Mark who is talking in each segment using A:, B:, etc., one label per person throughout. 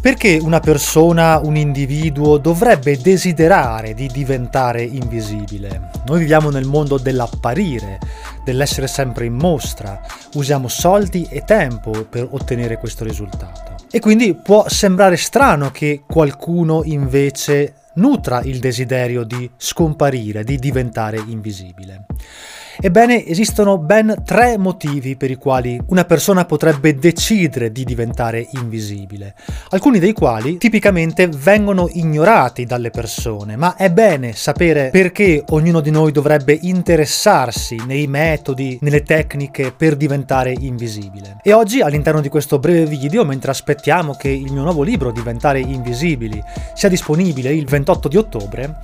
A: Perché una persona, un individuo dovrebbe desiderare di diventare invisibile? Noi viviamo nel mondo dell'apparire, dell'essere sempre in mostra, usiamo soldi e tempo per ottenere questo risultato. E quindi può sembrare strano che qualcuno invece nutra il desiderio di scomparire, di diventare invisibile. Ebbene, esistono ben tre motivi per i quali una persona potrebbe decidere di diventare invisibile, alcuni dei quali tipicamente vengono ignorati dalle persone, ma è bene sapere perché ognuno di noi dovrebbe interessarsi nei metodi, nelle tecniche per diventare invisibile. E oggi all'interno di questo breve video, mentre aspettiamo che il mio nuovo libro Diventare invisibili sia disponibile il 28 di ottobre,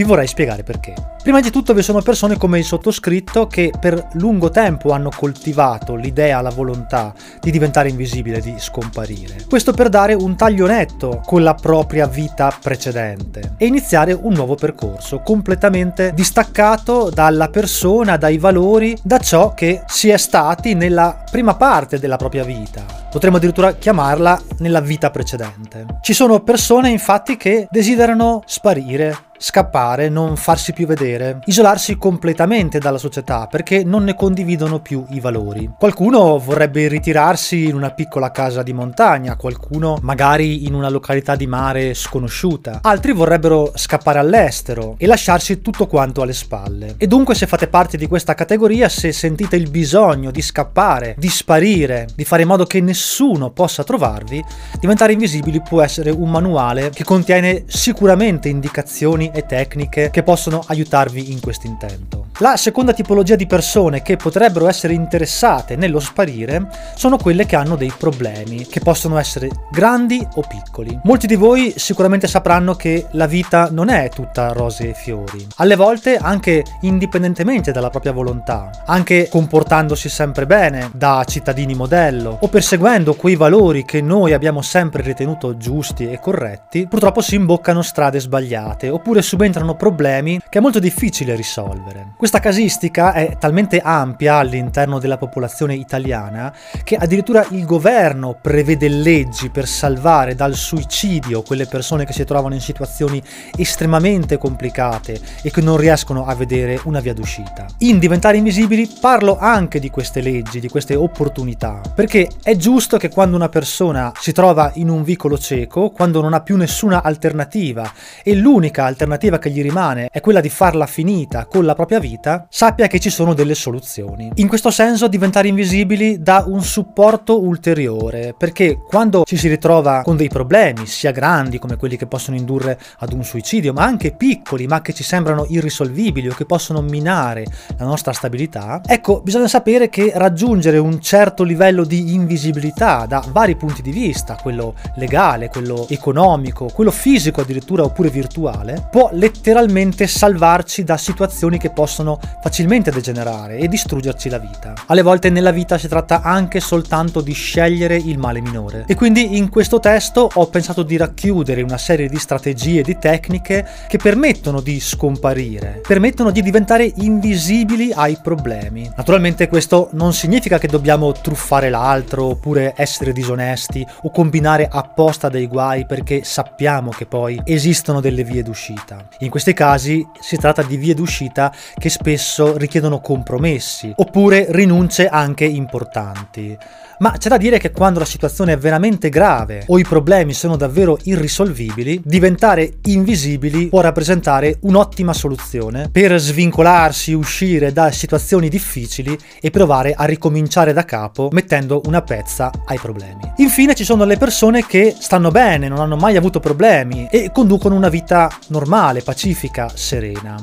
A: vi vorrei spiegare perché. Prima di tutto vi sono persone come il sottoscritto che per lungo tempo hanno coltivato l'idea, la volontà di diventare invisibile, di scomparire. Questo per dare un taglio netto con la propria vita precedente e iniziare un nuovo percorso completamente distaccato dalla persona, dai valori, da ciò che si è stati nella prima parte della propria vita. Potremmo addirittura chiamarla nella vita precedente. Ci sono persone infatti che desiderano sparire, scappare, non farsi più vedere, isolarsi completamente dalla società perché non ne condividono più i valori. Qualcuno vorrebbe ritirarsi in una piccola casa di montagna, qualcuno magari in una località di mare sconosciuta, altri vorrebbero scappare all'estero e lasciarsi tutto quanto alle spalle. E dunque se fate parte di questa categoria, se sentite il bisogno di scappare, di sparire, di fare in modo che nessuno possa trovarvi, diventare invisibili può essere un manuale che contiene sicuramente indicazioni e tecniche che possono aiutarvi in questo intento. La seconda tipologia di persone che potrebbero essere interessate nello sparire sono quelle che hanno dei problemi, che possono essere grandi o piccoli. Molti di voi sicuramente sapranno che la vita non è tutta rose e fiori. Alle volte, anche indipendentemente dalla propria volontà, anche comportandosi sempre bene da cittadini modello o perseguendo quei valori che noi abbiamo sempre ritenuto giusti e corretti, purtroppo si imboccano strade sbagliate oppure subentrano problemi che è molto difficile risolvere. Questa casistica è talmente ampia all'interno della popolazione italiana che addirittura il governo prevede leggi per salvare dal suicidio quelle persone che si trovano in situazioni estremamente complicate e che non riescono a vedere una via d'uscita. In Diventare Invisibili parlo anche di queste leggi, di queste opportunità, perché è giusto che quando una persona si trova in un vicolo cieco, quando non ha più nessuna alternativa e l'unica alternativa che gli rimane è quella di farla finita con la propria vita, sappia che ci sono delle soluzioni. In questo senso diventare invisibili dà un supporto ulteriore, perché quando ci si ritrova con dei problemi, sia grandi come quelli che possono indurre ad un suicidio, ma anche piccoli, ma che ci sembrano irrisolvibili o che possono minare la nostra stabilità, ecco, bisogna sapere che raggiungere un certo livello di invisibilità da vari punti di vista, quello legale, quello economico, quello fisico addirittura oppure virtuale, può letteralmente salvarci da situazioni che possono facilmente degenerare e distruggerci la vita. Alle volte nella vita si tratta anche soltanto di scegliere il male minore. E quindi in questo testo ho pensato di racchiudere una serie di strategie, di tecniche che permettono di scomparire, permettono di diventare invisibili ai problemi. Naturalmente questo non significa che dobbiamo truffare l'altro oppure essere disonesti o combinare apposta dei guai perché sappiamo che poi esistono delle vie d'uscita. In questi casi si tratta di vie d'uscita che spesso richiedono compromessi oppure rinunce anche importanti. Ma c'è da dire che quando la situazione è veramente grave o i problemi sono davvero irrisolvibili, diventare invisibili può rappresentare un'ottima soluzione per svincolarsi, uscire da situazioni difficili e provare a ricominciare da capo mettendo una pezza ai problemi. Infine ci sono le persone che stanno bene, non hanno mai avuto problemi e conducono una vita normale, pacifica, serena.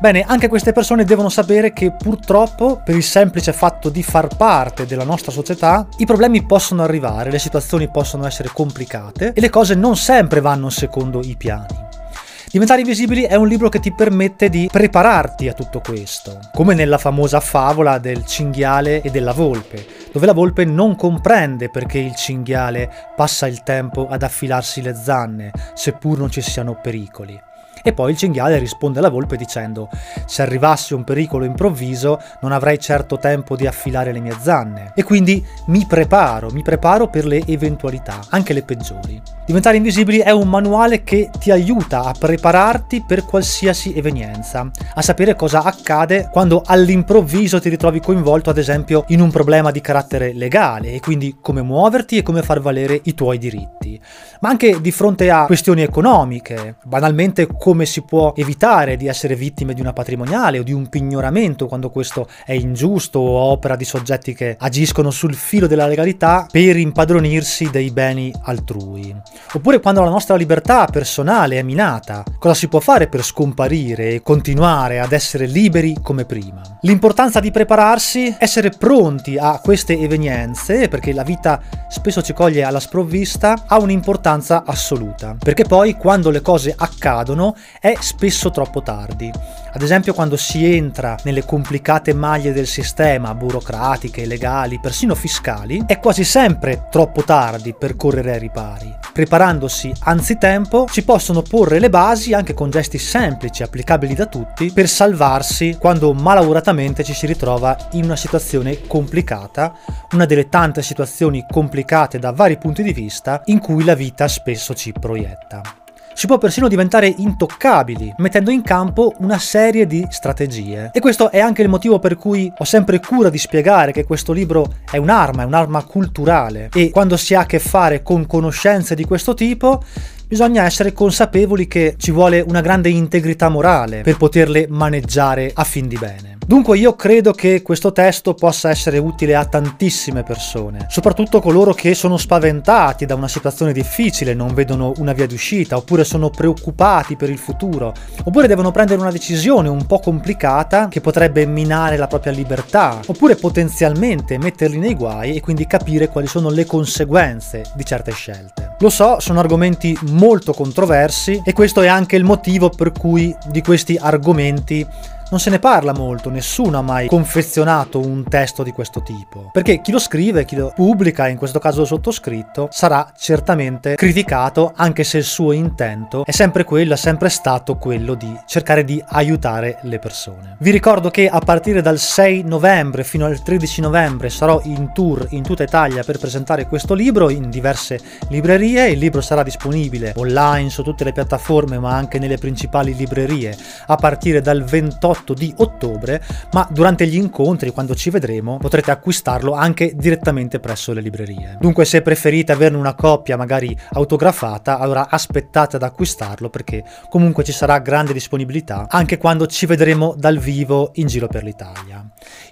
A: Bene, anche queste persone devono sapere che purtroppo per il semplice fatto di far parte della nostra società i problemi possono arrivare, le situazioni possono essere complicate e le cose non sempre vanno secondo i piani. Diventare invisibili è un libro che ti permette di prepararti a tutto questo, come nella famosa favola del cinghiale e della volpe, dove la volpe non comprende perché il cinghiale passa il tempo ad affilarsi le zanne, seppur non ci siano pericoli. E poi il cinghiale risponde alla volpe dicendo se arrivasse un pericolo improvviso non avrei certo tempo di affilare le mie zanne e quindi mi preparo, mi preparo per le eventualità, anche le peggiori. Diventare invisibili è un manuale che ti aiuta a prepararti per qualsiasi evenienza, a sapere cosa accade quando all'improvviso ti ritrovi coinvolto ad esempio in un problema di carattere legale e quindi come muoverti e come far valere i tuoi diritti, ma anche di fronte a questioni economiche, banalmente come si può evitare di essere vittime di una patrimoniale o di un pignoramento quando questo è ingiusto o opera di soggetti che agiscono sul filo della legalità per impadronirsi dei beni altrui. Oppure quando la nostra libertà personale è minata, cosa si può fare per scomparire e continuare ad essere liberi come prima? L'importanza di prepararsi, essere pronti a queste evenienze, perché la vita spesso ci coglie alla sprovvista, ha un'importanza assoluta, perché poi quando le cose accadono è spesso troppo tardi. Ad esempio quando si entra nelle complicate maglie del sistema, burocratiche, legali, persino fiscali, è quasi sempre troppo tardi per correre ai ripari. Preparandosi anzitempo si possono porre le basi anche con gesti semplici, applicabili da tutti, per salvarsi quando malauguratamente ci si ritrova in una situazione complicata, una delle tante situazioni complicate da vari punti di vista in cui la vita spesso ci proietta si può persino diventare intoccabili, mettendo in campo una serie di strategie. E questo è anche il motivo per cui ho sempre cura di spiegare che questo libro è un'arma, è un'arma culturale e quando si ha a che fare con conoscenze di questo tipo bisogna essere consapevoli che ci vuole una grande integrità morale per poterle maneggiare a fin di bene. Dunque io credo che questo testo possa essere utile a tantissime persone, soprattutto coloro che sono spaventati da una situazione difficile, non vedono una via d'uscita, oppure sono preoccupati per il futuro, oppure devono prendere una decisione un po' complicata che potrebbe minare la propria libertà, oppure potenzialmente metterli nei guai e quindi capire quali sono le conseguenze di certe scelte. Lo so, sono argomenti molto controversi e questo è anche il motivo per cui di questi argomenti non se ne parla molto, nessuno ha mai confezionato un testo di questo tipo. Perché chi lo scrive, chi lo pubblica, in questo caso sottoscritto, sarà certamente criticato, anche se il suo intento è sempre quello, è sempre stato quello di cercare di aiutare le persone. Vi ricordo che a partire dal 6 novembre fino al 13 novembre sarò in tour in tutta Italia per presentare questo libro in diverse librerie. Il libro sarà disponibile online su tutte le piattaforme, ma anche nelle principali librerie a partire dal 28 18 di ottobre, ma durante gli incontri, quando ci vedremo, potrete acquistarlo anche direttamente presso le librerie. Dunque se preferite averne una copia magari autografata, allora aspettate ad acquistarlo perché comunque ci sarà grande disponibilità anche quando ci vedremo dal vivo in giro per l'Italia.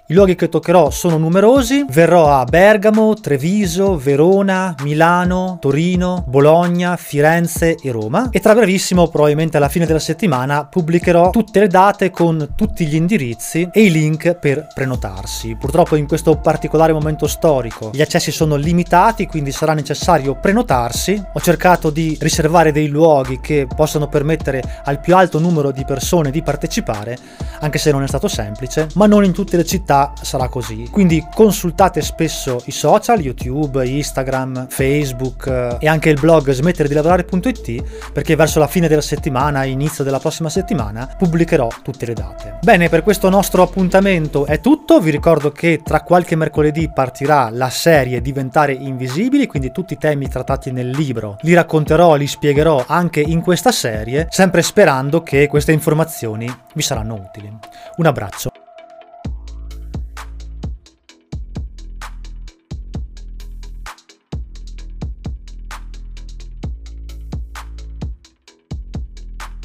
A: I luoghi che toccherò sono numerosi, verrò a Bergamo, Treviso, Verona, Milano, Torino, Bologna, Firenze e Roma e tra brevissimo, probabilmente alla fine della settimana, pubblicherò tutte le date con tutti gli indirizzi e i link per prenotarsi. Purtroppo in questo particolare momento storico gli accessi sono limitati, quindi sarà necessario prenotarsi. Ho cercato di riservare dei luoghi che possano permettere al più alto numero di persone di partecipare, anche se non è stato semplice, ma non in tutte le città sarà così. Quindi consultate spesso i social, YouTube, Instagram, Facebook eh, e anche il blog smettere di lavorare.it perché verso la fine della settimana, inizio della prossima settimana, pubblicherò tutte le date. Bene, per questo nostro appuntamento è tutto. Vi ricordo che tra qualche mercoledì partirà la serie Diventare invisibili, quindi tutti i temi trattati nel libro li racconterò, li spiegherò anche in questa serie, sempre sperando che queste informazioni vi saranno utili. Un abbraccio.